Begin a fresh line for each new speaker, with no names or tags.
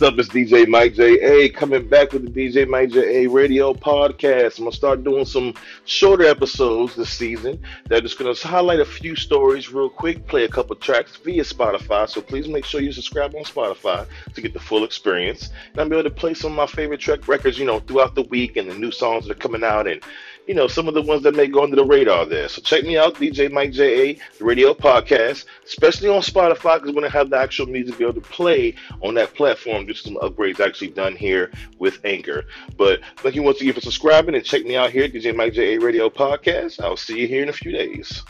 What's up? It's DJ Mike J. A. coming back with the DJ Mike J. A. radio podcast. I'm gonna start doing some shorter episodes this season that is gonna highlight a few stories real quick, play a couple tracks via Spotify. So please make sure you subscribe on Spotify to get the full experience. And I'll be able to play some of my favorite track records, you know, throughout the week and the new songs that are coming out and you know, some of the ones that may go under the radar there. So check me out, DJ Mike JA, the radio podcast, especially on Spotify, because we're going to have the actual music be able to play on that platform. Just some upgrades actually done here with Anchor. But thank you once again for subscribing and check me out here, DJ Mike JA Radio Podcast. I'll see you here in a few days.